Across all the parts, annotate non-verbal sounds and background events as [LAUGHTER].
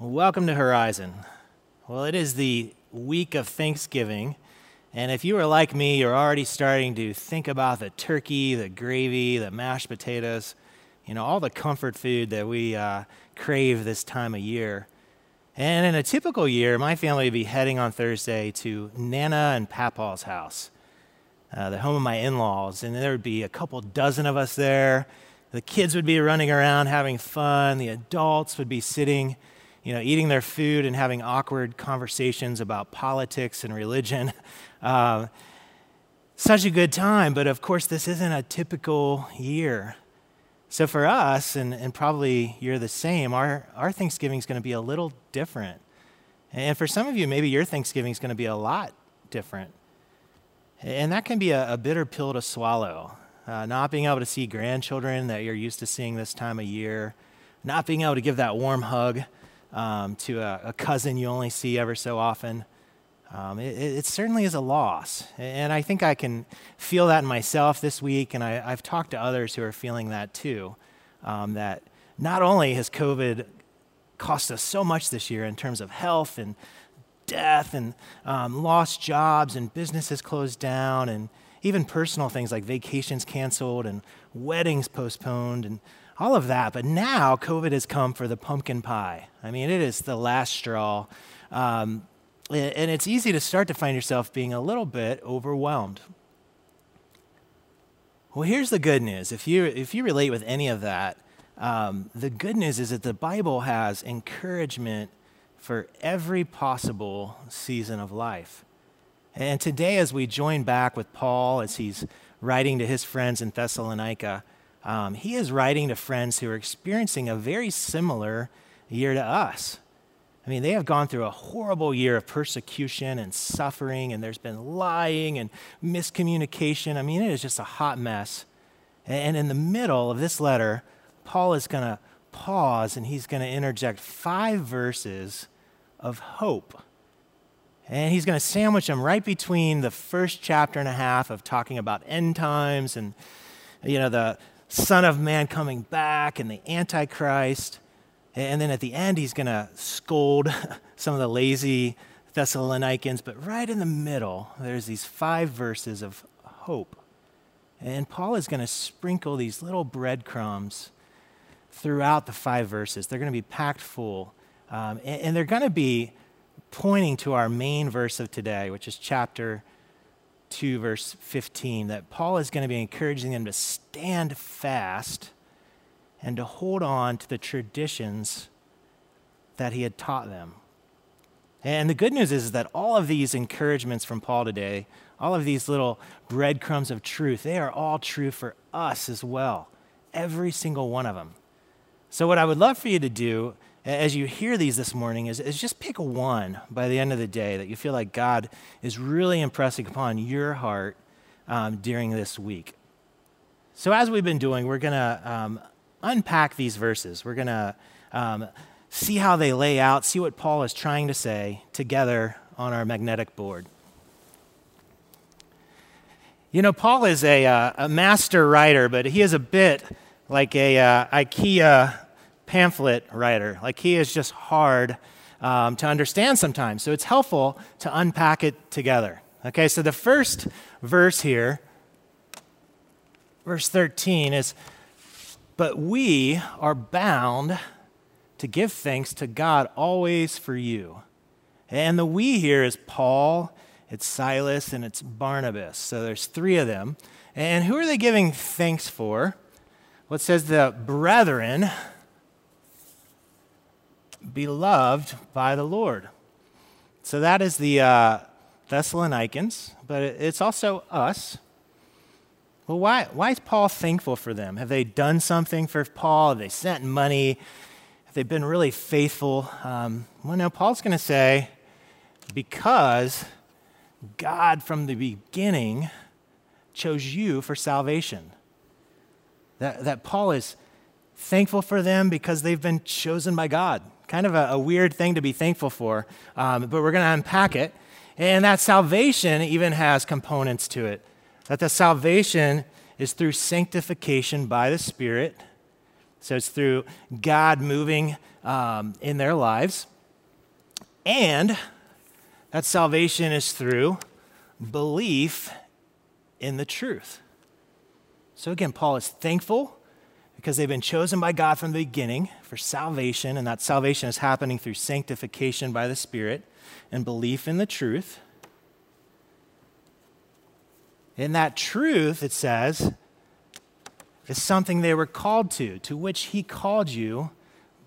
Welcome to Horizon. Well, it is the week of Thanksgiving, and if you are like me, you're already starting to think about the turkey, the gravy, the mashed potatoes, you know, all the comfort food that we uh, crave this time of year. And in a typical year, my family would be heading on Thursday to Nana and Papaw's house, uh, the home of my in laws, and there would be a couple dozen of us there. The kids would be running around having fun, the adults would be sitting you know, eating their food and having awkward conversations about politics and religion. [LAUGHS] Uh, such a good time, but of course, this isn't a typical year. So for us, and, and probably you're the same, our, our Thanksgiving is going to be a little different. And for some of you, maybe your Thanksgiving is going to be a lot different. And that can be a, a bitter pill to swallow. Uh, not being able to see grandchildren that you're used to seeing this time of year, not being able to give that warm hug um, to a, a, cousin you only see ever so often. Um, it, it, certainly is a loss. And I think I can feel that in myself this week, and I, have talked to others who are feeling that too. Um, that not only has COVID cost us so much this year in terms of health and death and um, lost jobs and businesses closed down and even personal things like vacations canceled and weddings postponed and all of that. But now COVID has come for the pumpkin pie. I mean, it is the last straw. Um, and it's easy to start to find yourself being a little bit overwhelmed. Well, here's the good news. If you, if you relate with any of that, um, the good news is that the Bible has encouragement for every possible season of life. And today, as we join back with Paul as he's writing to his friends in Thessalonica, um, he is writing to friends who are experiencing a very similar year to us. I mean, they have gone through a horrible year of persecution and suffering, and there's been lying and miscommunication. I mean, it is just a hot mess. And in the middle of this letter, Paul is going to pause and he's going to interject five verses of hope. And he's going to sandwich them right between the first chapter and a half of talking about end times and, you know, the, Son of Man coming back and the Antichrist. And then at the end, he's going to scold [LAUGHS] some of the lazy Thessalonians. But right in the middle, there's these five verses of hope. And Paul is going to sprinkle these little breadcrumbs throughout the five verses. They're going to be packed full. Um, and, and they're going to be pointing to our main verse of today, which is chapter 2, verse 15, that Paul is going to be encouraging them to stand fast and to hold on to the traditions that he had taught them. And the good news is, that all of these encouragements from Paul today, all of these little breadcrumbs of truth, they are all true for us as well. Every single one of them. So, what I would love for you to do as you hear these this morning is, is just pick one by the end of the day that you feel like God is really impressing upon your heart um, during this week. So, as we've been doing, we're going to um, unpack these verses. We're going to um, see how they lay out, see what Paul is trying to say together on our magnetic board. You know, Paul is a, uh, a master writer, but he is a bit like a uh, IKEA pamphlet writer. Like he is just hard um, to understand sometimes. So it's helpful to unpack it together. Okay, so the first verse here, verse 13, is But we are bound to give thanks to God always for you. And the we here is Paul, it's Silas, and it's Barnabas. So there's three of them. And who are they giving thanks for? Well, it says the brethren beloved by the Lord. So that is the uh, Thessalonians, but it's also us. Well, why, why is Paul thankful for them? Have they done something for Paul? Have they sent money? Have they been really faithful? Um, well, no, Paul's going to say, because God from the beginning chose you for salvation. That, that Paul is thankful for them because they've been chosen by God. Kind of a, a weird thing to be thankful for, um, but we're going to unpack it. And that salvation even has components to it. That the salvation is through sanctification by the Spirit. So it's through God moving um, in their lives. And that salvation is through belief in the truth. So again, Paul is thankful because they've been chosen by God from the beginning for salvation, and that salvation is happening through sanctification by the Spirit and belief in the truth. In that truth, it says, is something they were called to, to which He called you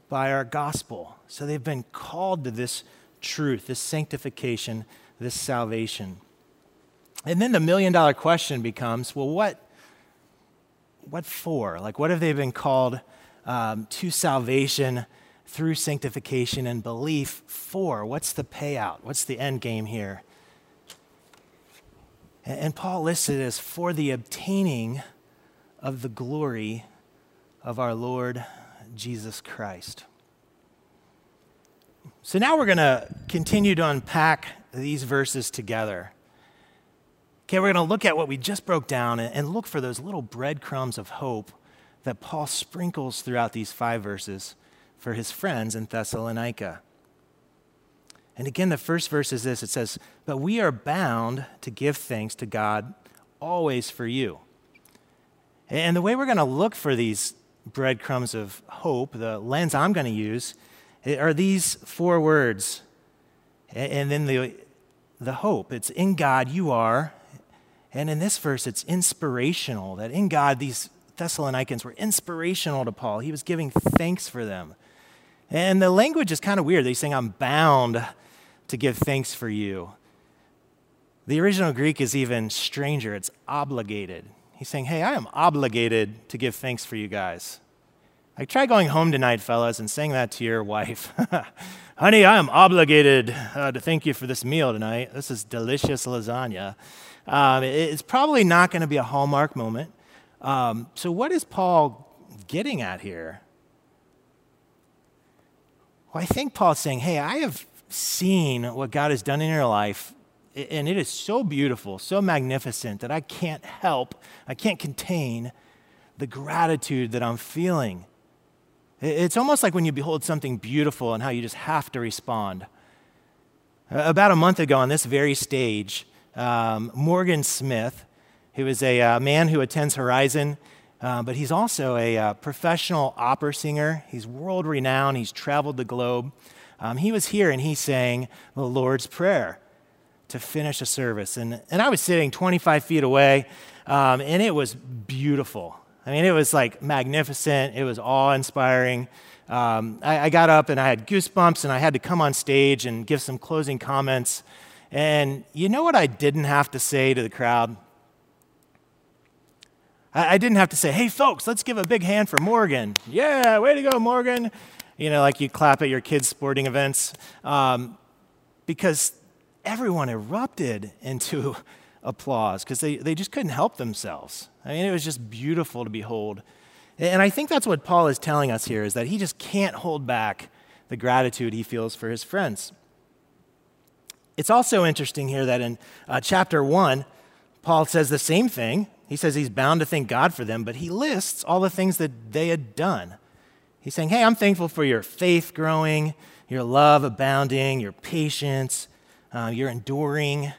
by our gospel. So they've been called to this truth, this sanctification, this salvation. And then the million dollar question becomes well, what, what for? Like, what have they been called um, to salvation through sanctification and belief for? What's the payout? What's the end game here? And, and Paul listed as for the obtaining of the glory of our Lord Jesus Christ. So now we're going to continue to unpack these verses together. Okay, we're going to look at what we just broke down and look for those little breadcrumbs of hope that Paul sprinkles throughout these five verses for his friends in Thessalonica. And again, the first verse is this it says, But we are bound to give thanks to God always for you. And the way we're going to look for these breadcrumbs of hope, the lens I'm going to use, eh, are these four words. And then the, the hope. It's in God you are, and in this verse, it's inspirational that in God, these Thessalonians were inspirational to Paul. He was giving thanks for them. And the language is kind of weird. They're saying, I'm bound to give thanks for you. The original Greek is even stranger. It's obligated. He's saying, Hey, I am obligated to give thanks for you guys. Like, try going home tonight, fellas, and saying that to your wife. [LAUGHS] Honey, I am obligated uh, to thank you for this meal tonight. This is delicious lasagna. Um, it's probably not going to be a hallmark moment. Um, so, what is Paul getting at here? Well, I think Paul's saying, hey, I have seen what God has done in your life, and it is so beautiful, so magnificent that I can't help, I can't contain the gratitude that I'm feeling. It's almost like when you behold something beautiful and how you just have to respond. About a month ago, on this very stage, um, Morgan Smith, who is a uh, man who attends Horizon, uh, but he's also a uh, professional opera singer. He's world renowned, he's traveled the globe. Um, he was here and he sang the Lord's Prayer to finish a service. And, and I was sitting 25 feet away, um, and it was beautiful. I mean, it was like magnificent, it was awe inspiring. Um, I, I, got up and I had goosebumps, and I had to come on stage and give some closing comments. And you know what I didn't have to say to the crowd? I, didn't have to say, hey, folks, let's give a big hand for Morgan. Yeah, way to go, Morgan. You know, like you clap at your kids' sporting events. Um, because everyone erupted into [LAUGHS] applause because they, they just couldn't help themselves. I mean, it was just beautiful to behold. And I think that's what Paul is telling us here is that he just can't hold back the gratitude he feels for his friends. It's also interesting here that in uh, chapter 1, Paul says the same thing. He says he's bound to thank God for them, but he lists all the things that they had done. He's saying, Hey, I'm thankful for your faith growing, your love abounding, your patience, uh, your enduring.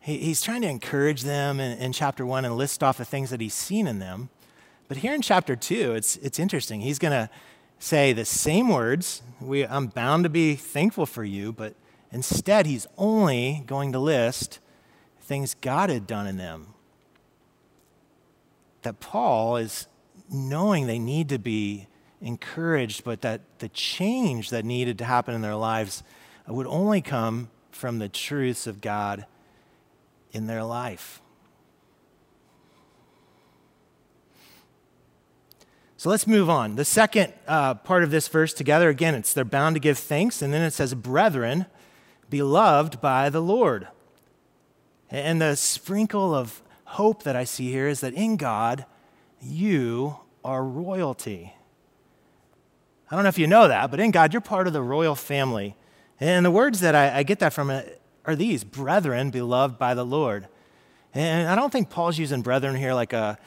He, he's trying to encourage them in, in chapter 1 and list off the things that he's seen in them. But here in chapter 2, it's, it's interesting. He's going to say the same words. We, I'm bound to be thankful for you, but Instead, he's only going to list things God had done in them. That Paul is knowing they need to be encouraged, but that the change that needed to happen in their lives would only come from the truths of God in their life. So let's move on. The second uh, part of this verse together, again, it's they're bound to give thanks, and then it says, Brethren, beloved by the Lord. And the sprinkle of hope that I see here is that in God, you are royalty. I don't know if you know that, but in God, you're part of the royal family. And the words that I, I get that from uh, are these brethren, beloved by the Lord. And I don't think Paul's using brethren here like a,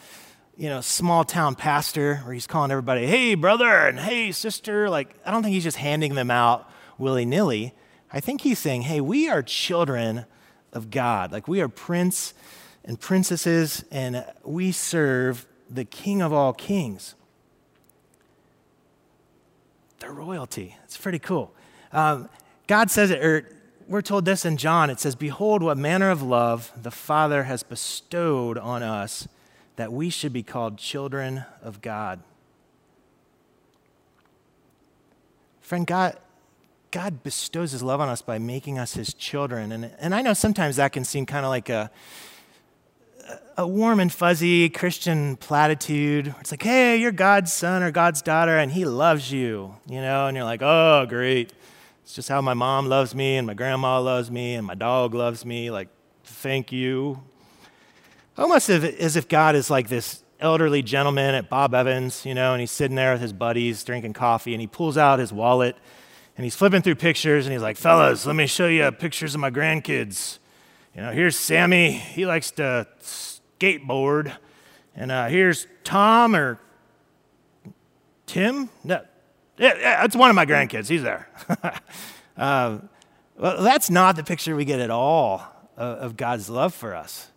you know, small town pastor where he's calling everybody, hey, brother, and hey, sister. Like, I don't think he's just handing them out willy nilly. I think he's saying, hey, we are children of God. Like, we are prince and princesses, and we serve the king of all kings. The royalty. It's pretty cool. Um, God says it, or we're told this in John. It says, Behold, what manner of love the Father has bestowed on us that we should be called children of God. Friend, God, God bestows his love on us by making us his children. And, and I know sometimes that can seem kind of like a, a warm and fuzzy Christian platitude. It's like, hey, you're God's son or God's daughter, and he loves you, you know? And you're like, oh, great. It's just how my mom loves me, and my grandma loves me, and my dog loves me. Like, thank you. Almost as if God is like this elderly gentleman at Bob Evans, you know, and he's sitting there with his buddies drinking coffee, and he pulls out his wallet and he's flipping through pictures, and he's like, fellas, let me show you pictures of my grandkids. You know, here's Sammy, he likes to skateboard. And uh, here's Tom or Tim. No, yeah, yeah, that's one of my grandkids. He's there. uh, [LAUGHS] well, that's not the picture we get at all of God's love for us.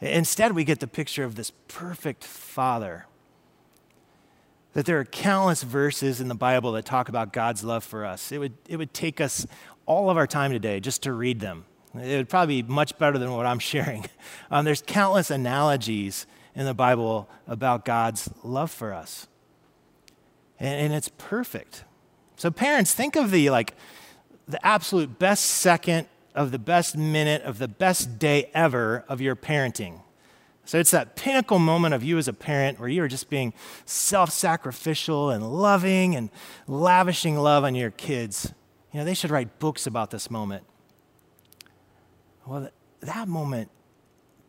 Instead, we get the picture of this perfect father. That there are countless verses in the Bible that talk about God's love for us. It would, it would take us all of our time today just to read them. It would probably be much better than what I'm [LAUGHS] sharing. Um, there's countless analogies in the Bible about God's love for us. And, and it's perfect. So parents, think of the like the absolute best second of the best minute of the best day ever of your parenting. So it's that pinnacle moment of you as a parent where you are just being self sacrificial and loving and lavishing love on your kids. You know, they should write books about this moment. Well, that moment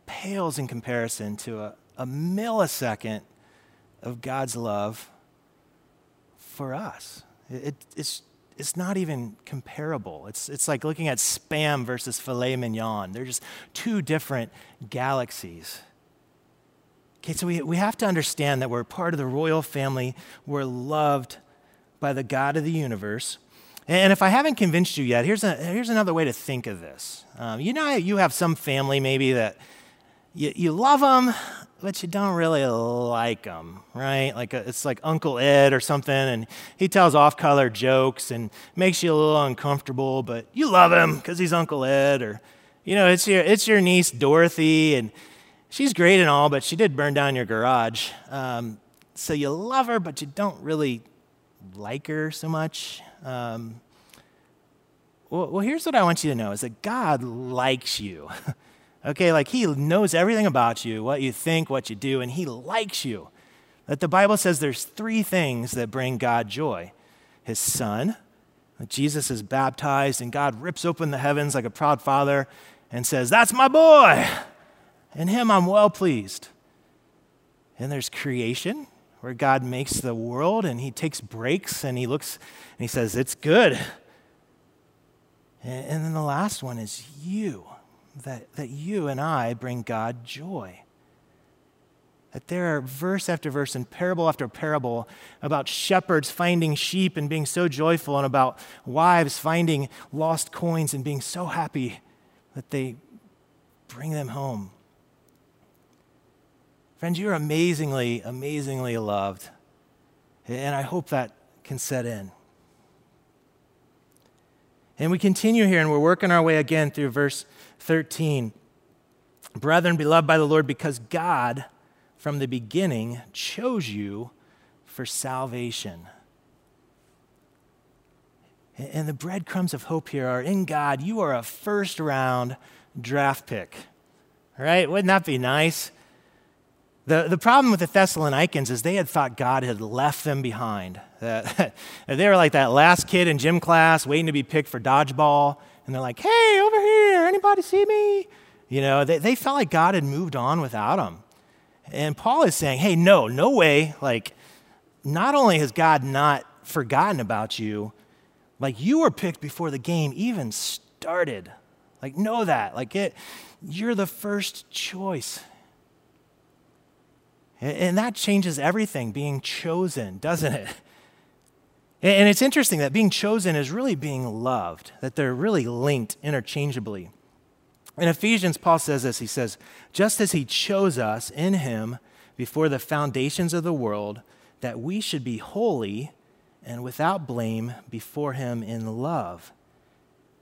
pales in comparison to a, a millisecond of God's love for us. It, it's, it's not even comparable. It's, it's like looking at spam versus filet mignon. They're just two different galaxies. Okay, so we, we have to understand that we're part of the royal family. We're loved by the God of the universe. And if I haven't convinced you yet, here's, a, here's another way to think of this. Um, you know, you have some family maybe that you, you love them, but you don't really like them, right? Like a, it's like Uncle Ed or something, and he tells off color jokes and makes you a little uncomfortable, but you love him because he's Uncle Ed. Or, you know, it's your, it's your niece Dorothy, and she's great and all, but she did burn down your garage. Um, so you love her, but you don't really like her so much. Um, well, well, here's what I want you to know is that God likes you. [LAUGHS] okay, like He knows everything about you, what you think, what you do, and He likes you. That the Bible says there's three things that bring God joy His Son, Jesus is baptized, and God rips open the heavens like a proud father and says, That's my boy. In Him I'm well pleased. And there's creation, where God makes the world and he takes breaks and he looks and he says, It's good. And then the last one is you, that, that you and I bring God joy. That there are verse after verse and parable after parable about shepherds finding sheep and being so joyful, and about wives finding lost coins and being so happy that they bring them home. Friends, you're amazingly, amazingly loved. And I hope that can set in. And we continue here and we're working our way again through verse 13. Brethren, beloved by the Lord, because God from the beginning chose you for salvation. And the breadcrumbs of hope here are in God, you are a first round draft pick. All right? Wouldn't that be nice? The, the problem with the Thessalonians is they had thought God had left them behind. [LAUGHS] They were like that last kid in gym class waiting to be picked for dodgeball. And they're like, hey, over here, anybody see me? You know, they, they felt like God had moved on without them. And Paul is saying, hey, no, no way. Like, not only has God not forgotten about you, like, you were picked before the game even started. Like, know that. Like, it, you're the first choice And that changes everything, being chosen, doesn't it? And it's interesting that being chosen is really being loved, that they're really linked interchangeably. In Ephesians, Paul says this He says, Just as He chose us in Him before the foundations of the world, that we should be holy and without blame before Him in love.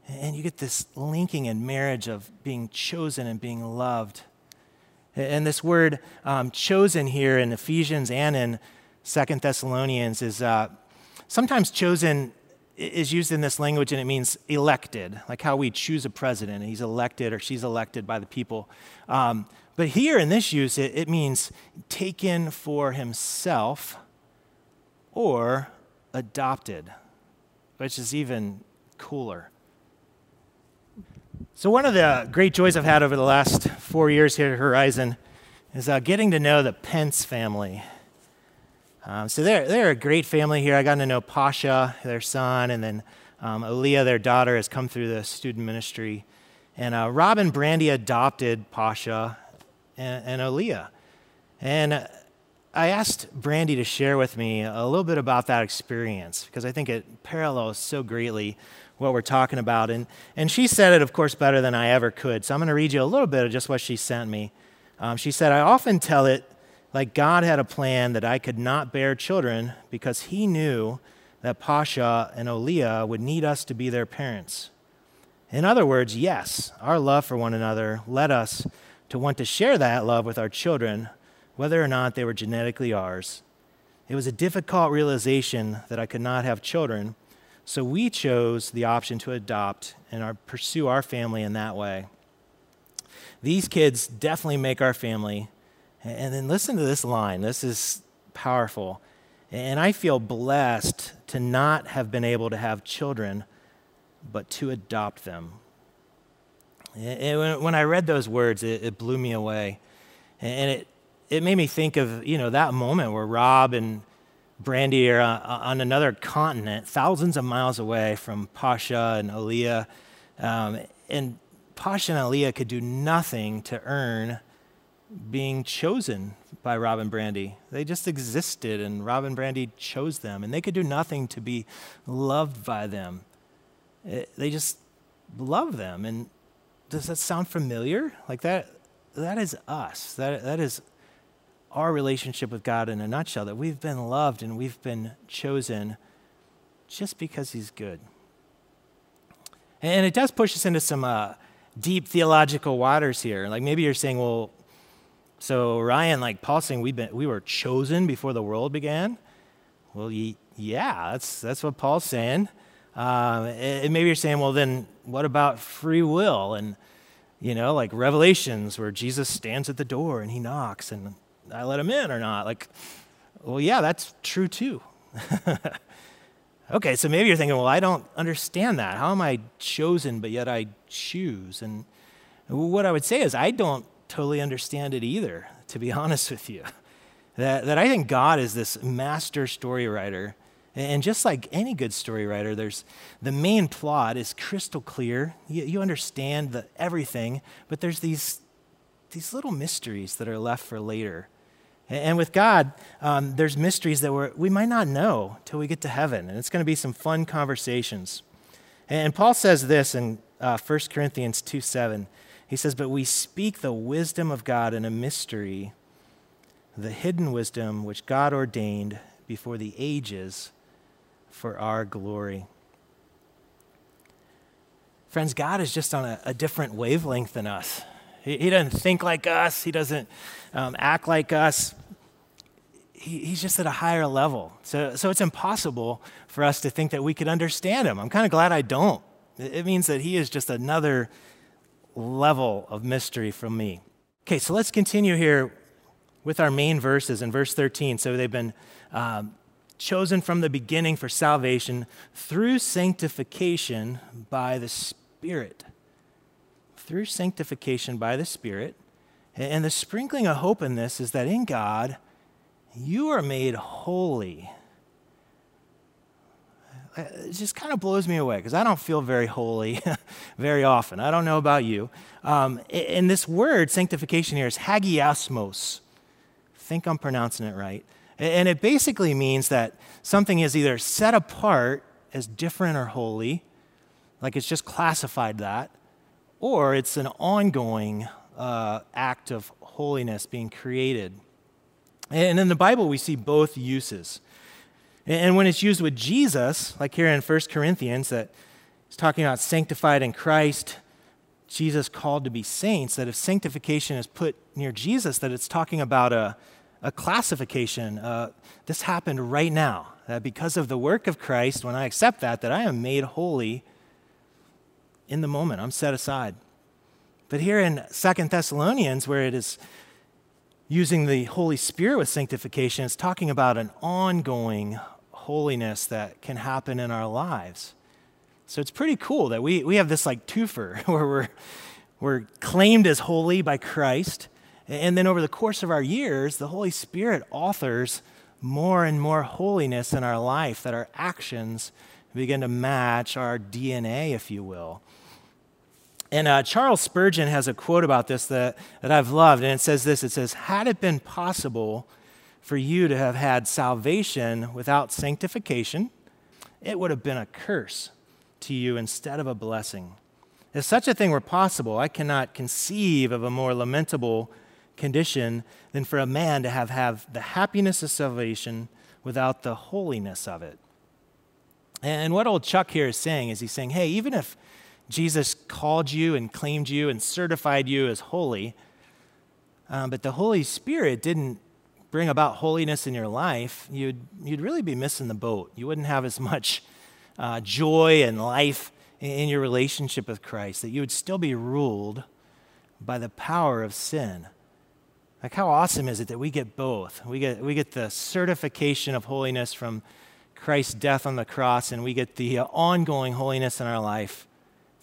And you get this linking and marriage of being chosen and being loved. And this word um, chosen here in Ephesians and in Second Thessalonians is uh, sometimes chosen is used in this language and it means elected, like how we choose a president. He's elected or she's elected by the people. Um, but here in this use, it, it means taken for himself or adopted, which is even cooler. So, one of the great joys I've had over the last four years here at Horizon is uh, getting to know the Pence family. Um, so, they're, they're a great family here. I got to know Pasha, their son, and then um, Aaliyah, their daughter, has come through the student ministry. And uh, Rob and Brandy adopted Pasha and, and Aaliyah. And I asked Brandy to share with me a little bit about that experience because I think it parallels so greatly what we're talking about. And, and she said it, of course, better than I ever could. So I'm going to read you a little bit of just what she sent me. Um, she said, I often tell it like God had a plan that I could not bear children because he knew that Pasha and Aaliyah would need us to be their parents. In other words, yes, our love for one another led us to want to share that love with our children, whether or not they were genetically ours. It was a difficult realization that I could not have children, so we chose the option to adopt and our, pursue our family in that way. These kids definitely make our family. And then listen to this line. This is powerful. And I feel blessed to not have been able to have children, but to adopt them. And when I read those words, it, it blew me away. And it, it made me think of, you know, that moment where Rob and Brandy are uh, on another continent, thousands of miles away from Pasha and Aaliyah. Um, and Pasha and Aaliyah could do nothing to earn being chosen by Rob and Brandy. They just existed, and Rob and Brandy chose them, and they could do nothing to be loved by them. It, they just love them. And does that sound familiar? Like that? That is us. That, that is our relationship with God in a nutshell that we've been loved and we've been chosen just because He's good. And it does push us into some uh, deep theological waters here. Like maybe you're saying, well, so Ryan, like Paul's saying, we've been, we were chosen before the world began. Well, yeah, that's, that's what Paul's saying. Um, and maybe you're saying, well, then what about free will? And, you know, like Revelations, where Jesus stands at the door and he knocks, and I let him in or not? Like, well, yeah, that's true too. [LAUGHS] okay, so maybe you're thinking, well, I don't understand that. How am I chosen, but yet I choose? And what I would say is, I don't totally understand it either, to be [LAUGHS] honest with you. That, that I think God is this master story writer. And just like any good story writer, there's the main plot is crystal clear. You, you understand the, everything, but there's these, these little mysteries that are left for later. And with God, um, there's mysteries that we're, we might not know till we get to heaven. And it's going to be some fun conversations. And Paul says this in uh, 1 Corinthians 2 7. He says, But we speak the wisdom of God in a mystery, the hidden wisdom which God ordained before the ages for our glory. Friends, God is just on a, a different wavelength than us. He, he, doesn't think like us, He doesn't um, act like us he, he's just at a higher level. So, so it's impossible for us to think that we could understand him. I'm kind of glad I don't. It, means that he is just another level of mystery from me. Okay, so let's continue here with our main verses in verse 13. So they've been um, chosen from the beginning for salvation through sanctification by the Spirit. Through sanctification by the Spirit. And the sprinkling of hope in this is that in God, you are made holy. It just kind of blows me away because I don't feel very holy [LAUGHS] very often. I don't know about you. Um, and this word, sanctification, here is hagiasmos. think I'm pronouncing it right. And it basically means that something is either set apart as different or holy, like it's just classified that, or it's an ongoing uh, act of holiness being created. And in the Bible, we see both uses. And when it's used with Jesus, like here in 1 Corinthians, that it's talking about sanctified in Christ, Jesus called to be saints, that if sanctification is put near Jesus, that it's talking about a, a classification. Uh, this happened right now. That because of the work of Christ, when I accept that, that I am made holy in the moment. I'm set aside. But here in Second Thessalonians, where it is using the Holy Spirit with sanctification, it's talking about an ongoing holiness that can happen in our lives. So it's pretty cool that we, we have this like twofer [LAUGHS] where we're, we're claimed as holy by Christ. And then over the course of our years, the Holy Spirit authors more and more holiness in our life, that our actions begin to match our DNA, if you will. And uh, Charles Spurgeon has a quote about this that, that I've loved, and it says this it says, Had it been possible for you to have had salvation without sanctification, it would have been a curse to you instead of a blessing. If such a thing were possible, I cannot conceive of a more lamentable condition than for a man to have, have the happiness of salvation without the holiness of it. And what old Chuck here is saying is he's saying, hey, even if Jesus called you and claimed you and certified you as holy, um, but the Holy Spirit didn't bring about holiness in your life, you'd, you'd really be missing the boat. You wouldn't have as [LAUGHS] much uh, joy and life in, in your relationship with Christ, that you would still be ruled by the power of sin. Like, how awesome is it that we get both? We get, we get the certification of holiness from Christ's death on the cross, and we get the uh, ongoing holiness in our life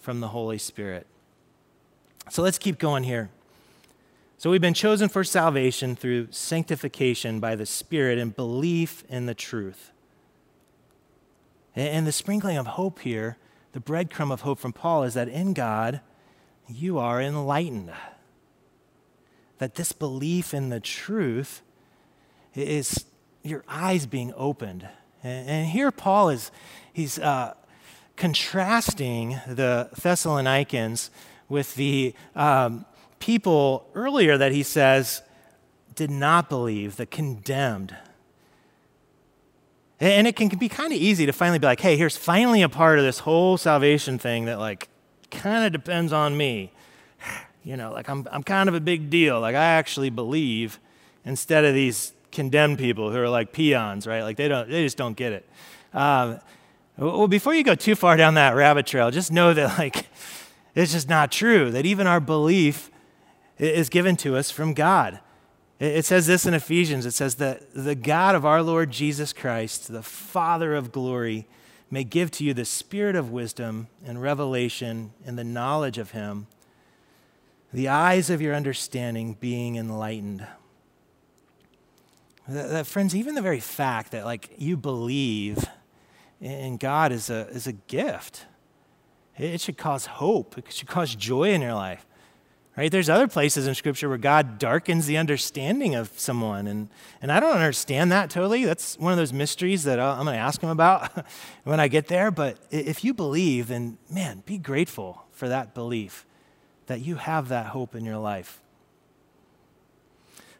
from the Holy Spirit. So let's keep going here. So we've been chosen for salvation through sanctification by the Spirit and belief in the truth. And the sprinkling of hope here, the breadcrumb of hope from Paul, is that in God, you are enlightened. That this belief in the truth is your eyes being opened. And here Paul is, he's uh, contrasting the Thessalonians with the um, people earlier that he says did not believe, the condemned. And it can be kind of easy to finally be like, hey, here's finally a part of this whole salvation thing that, like, kind of depends on me. [SIGHS] You know, like, I'm, I'm kind of a big deal. Like, I actually believe instead of these condemned people who are like peons, right? Like, they, don't, they just don't get it. Um, well, before you go too far down that rabbit trail, just know that like it's just not true. That even our belief is given to us from God. It says this in Ephesians. It says that the God of our Lord Jesus Christ, the Father of glory, may give to you the spirit of wisdom and revelation and the knowledge of him, the eyes of your understanding being enlightened. That, that, friends, even the very fact that like you believe in God is a, is a gift. It should cause hope. It should cause joy in your life. Right? There's other places in Scripture where God darkens the understanding of someone. And, and I don't understand that totally. That's one of those mysteries that uh, I'm going to ask him about [LAUGHS] when I get there. But if you believe, then man, be grateful for that belief that you have that hope in your life.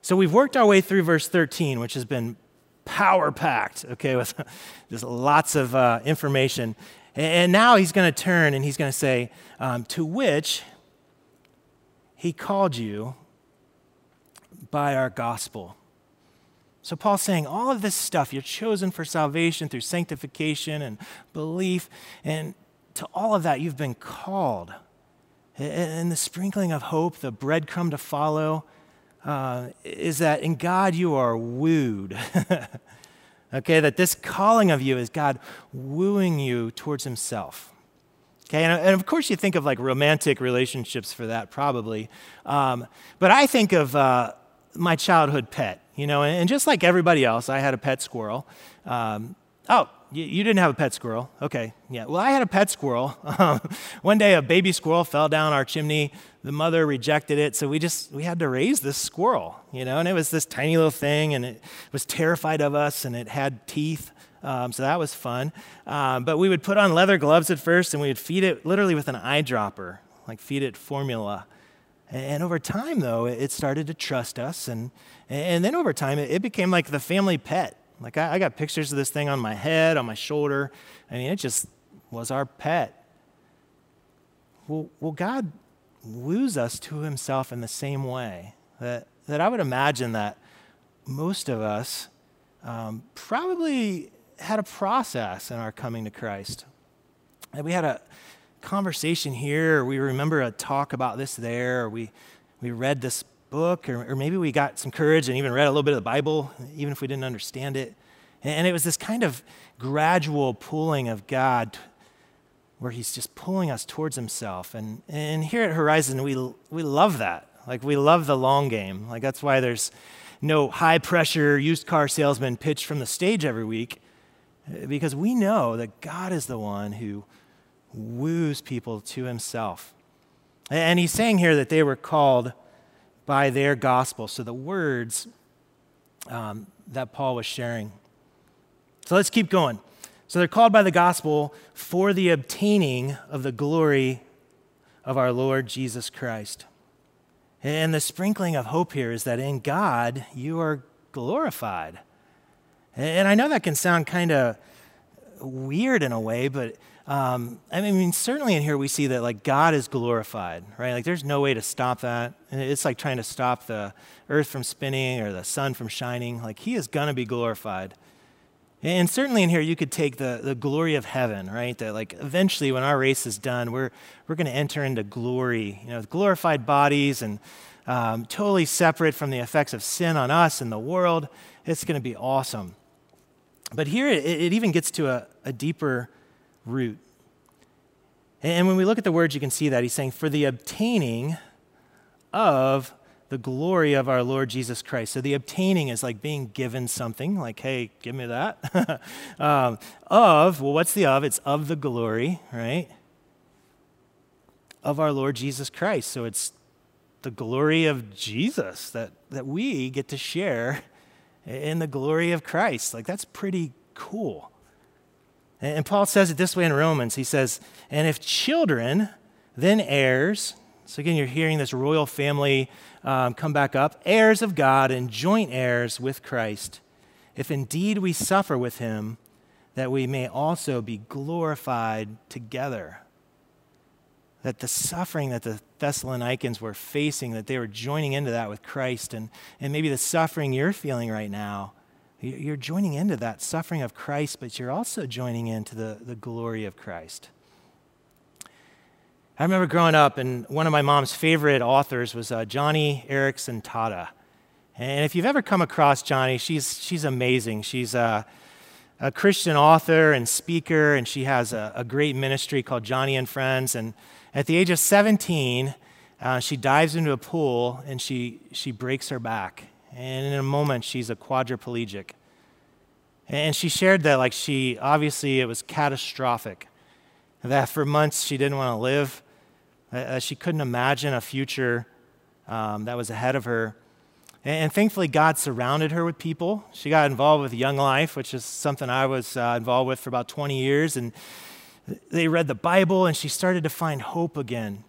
So we've worked our way through verse 13, which has been power packed, okay, with [LAUGHS] just lots of uh, information. And now he's going to turn and he's going to say, um, To which he called you by our gospel. So Paul's saying all of this stuff, you're chosen for salvation through sanctification and belief, and to all of that, you've been called. And the sprinkling of hope, the breadcrumb to follow, uh, is that in God you are wooed. [LAUGHS] okay, that this calling of you is God wooing you towards Himself. Okay, and, and of course you think of like romantic relationships for that, probably. Um, but I think of uh, my childhood pet, you know, and, and, just like everybody else, I had a pet squirrel. Um, oh, you, you, didn't have a pet squirrel. Okay, yeah. Well, I had a pet squirrel. [LAUGHS] One day, a baby squirrel fell down our chimney. The mother rejected it, so we just we had to raise this squirrel, you know. And it was this tiny little thing, and it was terrified of us, and it had teeth. Um, so that was fun. Um, but we would put on leather gloves at first, and we would feed it literally with an eyedropper, like feed it formula. And over time, though, it started to trust us, and and then over time, it became like the family pet like, I, I got pictures of this thing on my head, on my shoulder. I mean, it just was our pet. Well, well God woos us to himself in the same way that, that I would imagine that most of us um, probably had a process in our coming to Christ. And we had a conversation here, we remember a talk about this there, we, we read this book, or, or maybe we got some courage and even read a little bit of the Bible, even if we didn't understand it. And it was this kind of gradual pulling of God where he's just pulling us towards himself. And, and here at Horizon, we, we love that. Like, we love the long game. Like, that's why there's no high pressure used car salesman pitched from the stage every week, because we know that God is the one who woos people to himself. And he's saying here that they were called by their gospel. So the words um, that Paul was sharing. So let's keep going. So they're called by the gospel for the obtaining of the glory of our Lord Jesus Christ. And the sprinkling of hope here is that in God you are glorified. And I know that can sound kind of weird in a way, but um, I mean, certainly in here we see that like God is glorified, right? Like there's no way to stop that. It's like trying to stop the earth from spinning or the sun from shining. Like he is going to be glorified. And certainly in here you could take the, the glory of heaven, right? That like eventually when our race is done, we're, we're going to enter into glory, you know, glorified bodies and um, totally separate from the effects of sin on us and the world. It's going to be awesome. But here it, it even gets to a, a deeper root. And when we look at the words, you can see that he's saying, for the obtaining of the glory of our Lord Jesus Christ. So the obtaining is like being given something, like, hey, give me that. [LAUGHS] um, of, well, what's the of? It's of the glory, right? Of our Lord Jesus Christ. So it's the glory of Jesus that, that we get to share in the glory of Christ. Like, that's pretty cool. And Paul says it this way in Romans. He says, And if children, then heirs. So again, you're hearing this royal family um, come back up heirs of God and joint heirs with Christ. If indeed we suffer with him, that we may also be glorified together. That the suffering that the Thessalonians were facing, that they were joining into that with Christ, and, and maybe the suffering you're feeling right now you're joining into that suffering of Christ, but you're also joining into the, the glory of Christ. I remember growing up, and one of my mom's favorite authors was uh, Joni Eareckson Tada. And if you've ever come across Joni, she's, she's amazing. She's a, a Christian author and speaker, and she has a, a, great ministry called Joni and Friends. And at the age of 17, uh, she dives into a pool and she, she breaks her back and in a moment she's a quadriplegic. And she shared that, like, she obviously it was catastrophic, that for months she didn't want to live, that she couldn't imagine a future um, that was ahead of her. And, and, thankfully, God surrounded her with people. She got involved with Young Life, which is something I was uh, involved with for about 20 years. And they read the Bible, and she started to find hope again.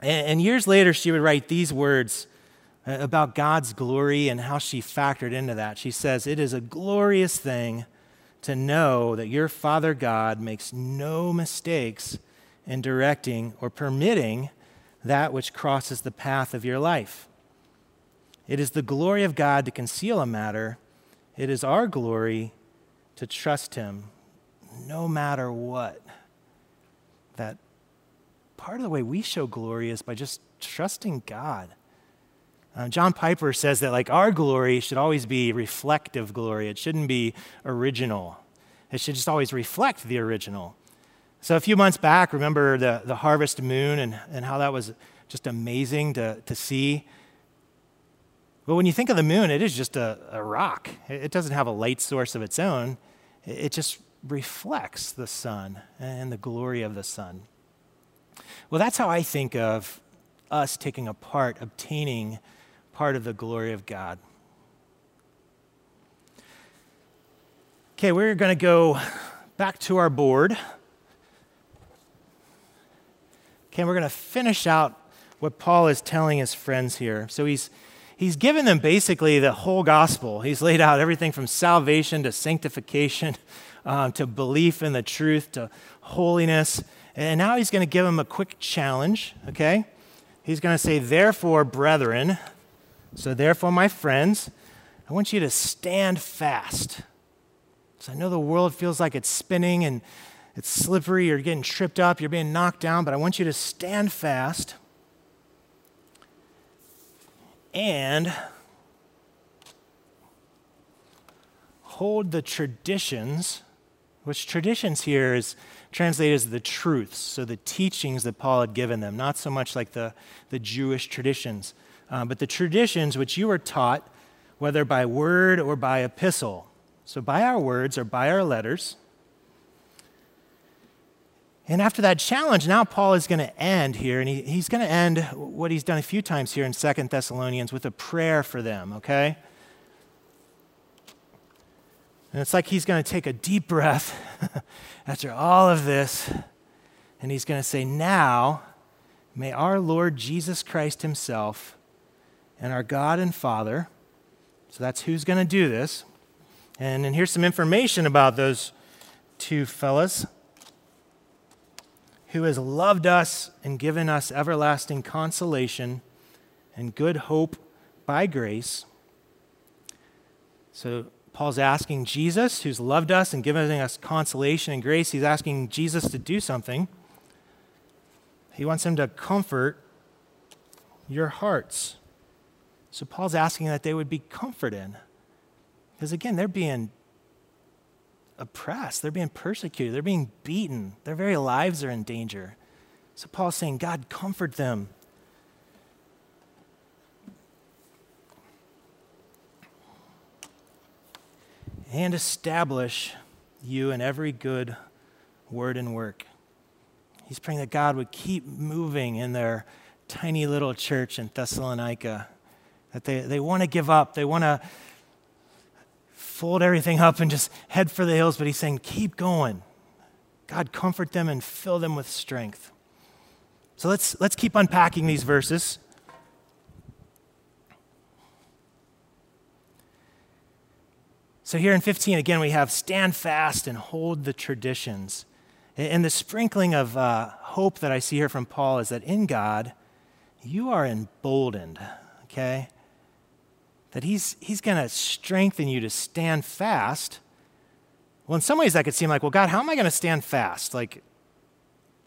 And, and years later, she would write these words uh, Uh, about God's glory and how she factored into that. She says, It is a glorious thing to know that your Father God makes no mistakes in directing or permitting that which crosses the path of your life. It is the glory of God to conceal a matter, it is our glory to trust Him no matter what. That part of the way we show glory is by just trusting God uh, John Piper says that like our glory should always be reflective glory. It shouldn't be original. It should just always reflect the original. So a few months back, remember the, the harvest moon and, and how that was just amazing to, to see. But when you think of the moon, it is just a, a rock. It doesn't have a light source of its own. It just reflects the sun and the glory of the sun. Well, that's how I think of us taking a part, obtaining part of the glory of God. Okay, we're going to go back to our board. Okay, we're going to finish out what Paul is telling his friends here. So he's he's given them basically the whole gospel. He's laid out everything from salvation to sanctification [LAUGHS] um, to belief in the truth to holiness. And now he's going to give them a quick challenge, okay? He's going to say, Therefore, brethren, so therefore, my friends, I want you to stand fast. So I know the world feels like it's spinning and it's slippery, you're getting tripped up, you're being knocked down, but I want you to stand fast and hold the traditions, which traditions here is translated as the truths, so the teachings that Paul had given them, not so much like the, the Jewish traditions, uh, but the traditions which you were taught, whether by word or by epistle. So by our words or by our letters. And after that challenge, now Paul is going to end here, and he, he's going to end what he's done a few times here in Second Thessalonians with a prayer for them, okay? And it's like he's going to take a deep breath [LAUGHS] after all of this, and he's going to say, Now, may our Lord Jesus Christ Himself and our God and Father, so that's who's going to do this. And, and here's some information about those two fellas who has loved us and given us everlasting consolation and good hope by grace. So, Paul's asking Jesus, who's loved us and given us consolation and grace, he's asking Jesus to do something. He wants him to comfort your hearts. So, Paul's asking that they would be comforted. Because again, they're being oppressed, they're being persecuted, they're being beaten, their very lives are in danger. So Paul's saying, God, comfort them. And establish you in every good word and work. He's praying that God would keep moving in their tiny little church in Thessalonica, that they, they want to give up, they want to fold everything up and just head for the hills, but he's saying, keep going. God, comfort them and fill them with strength. So let's, let's keep unpacking these verses. So, here in 15, again, we have stand fast and hold the traditions. And the sprinkling of uh, hope that I see here from Paul is that in God, you are emboldened, okay? That he's, he's going to strengthen you to stand fast. Well, in some ways, that could seem like, well, God, how am I going to stand fast? Like,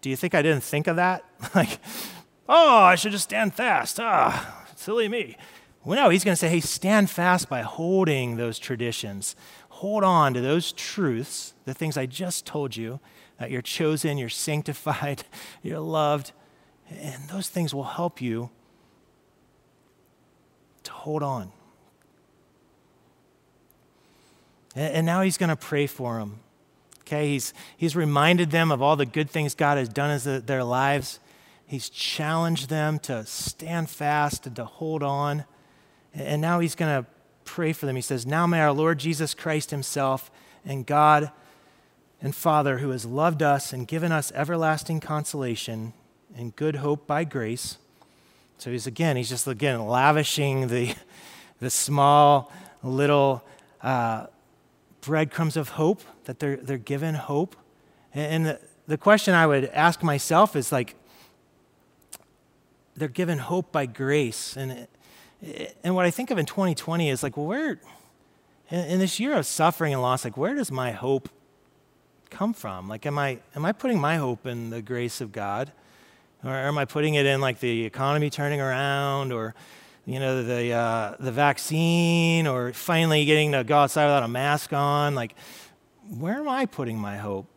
do you think I didn't think of that? [LAUGHS] like, oh, I should just stand fast. Ah, silly me. Well, no, he's going to say, hey, stand fast by holding those traditions. Hold on to those truths, the things I just told you, that you're chosen, you're sanctified, [LAUGHS] you're loved. And those things will help you to hold on. And now he's going to pray for them. Okay, he's, he's reminded them of all the good things God has done in their lives. He's challenged them to stand fast and to hold on. And now he's going to pray for them. He says, Now may our Lord Jesus Christ himself and God and Father, who has loved us and given us everlasting consolation and good hope by grace. So he's again, he's just again lavishing the, [LAUGHS] the small little uh, breadcrumbs of hope, that they're, they're given hope. And the, the question I would ask myself is like, they're given hope by grace. And, and what I think of in 2020 is like, well, where, in, in this year of suffering and loss, like, where does my hope come from? Like, am I, am I putting my hope in the grace of God? Or am I putting it in like the economy turning around or you know, the, uh, the vaccine or finally getting to go outside without a mask on. Like, where am I putting my hope?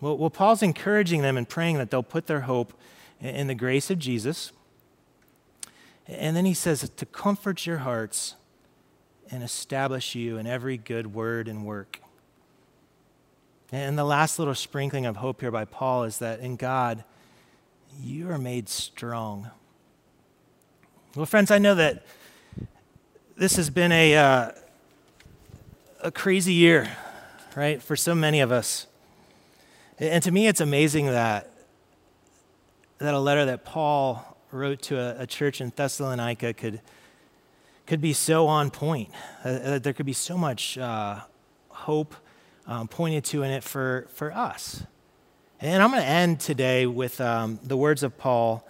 Well, well, Paul's encouraging them and praying that they'll put their hope in the grace of Jesus. And then he says to comfort your hearts and establish you in every good word and work. And the last little sprinkling of hope here by Paul is that in God, you are made strong. Well, friends, I know that this has been a, uh, a crazy year, right, for so many of us. And to me, it's amazing that, that a letter that Paul wrote to a, a church in Thessalonica could, could be so on point, that there could be so much uh, hope um, pointed to in it for, for us. And I'm going to end today with um, the words of Paul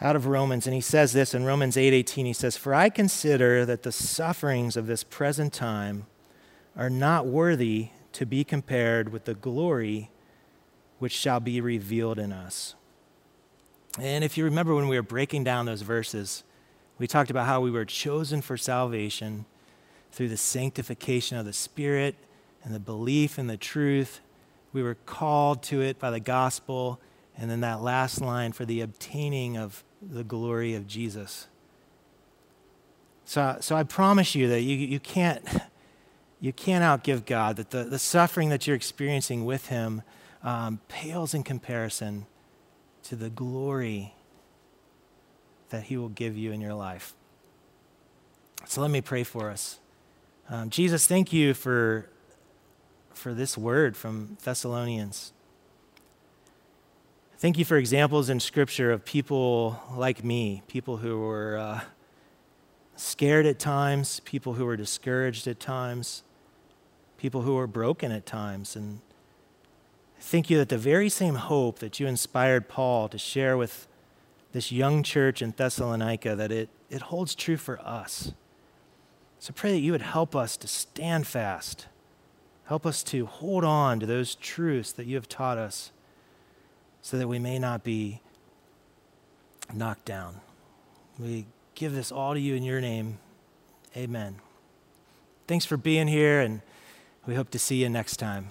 out of Romans, and he says this in Romans 8:18. he says, "For I consider that the sufferings of this present time are not worthy to be compared with the glory which shall be revealed in us." And if you remember when we were breaking down those verses, we talked about how we were chosen for salvation through the sanctification of the Spirit and the belief in the truth. We were called to it by the gospel. And then that last line for the obtaining of the glory of Jesus. So, so I promise you that you, you, can't, you can't outgive God, that the, the suffering that you're experiencing with Him um, pales in comparison to the glory that He will give you in your life. So let me pray for us. Um, Jesus, thank you for, for this word from Thessalonians. Thank you for examples in Scripture of people like me, people who were uh, scared at times, people who were discouraged at times, people who were broken at times. And thank you that the very same hope that you inspired Paul to share with this young church in Thessalonica, that it, it holds true for us. So pray that you would help us to stand fast. Help us to hold on to those truths that you have taught us so that we may not be knocked down. We give this all to you in your name. Amen. Thanks for being here, and we hope to see you next time.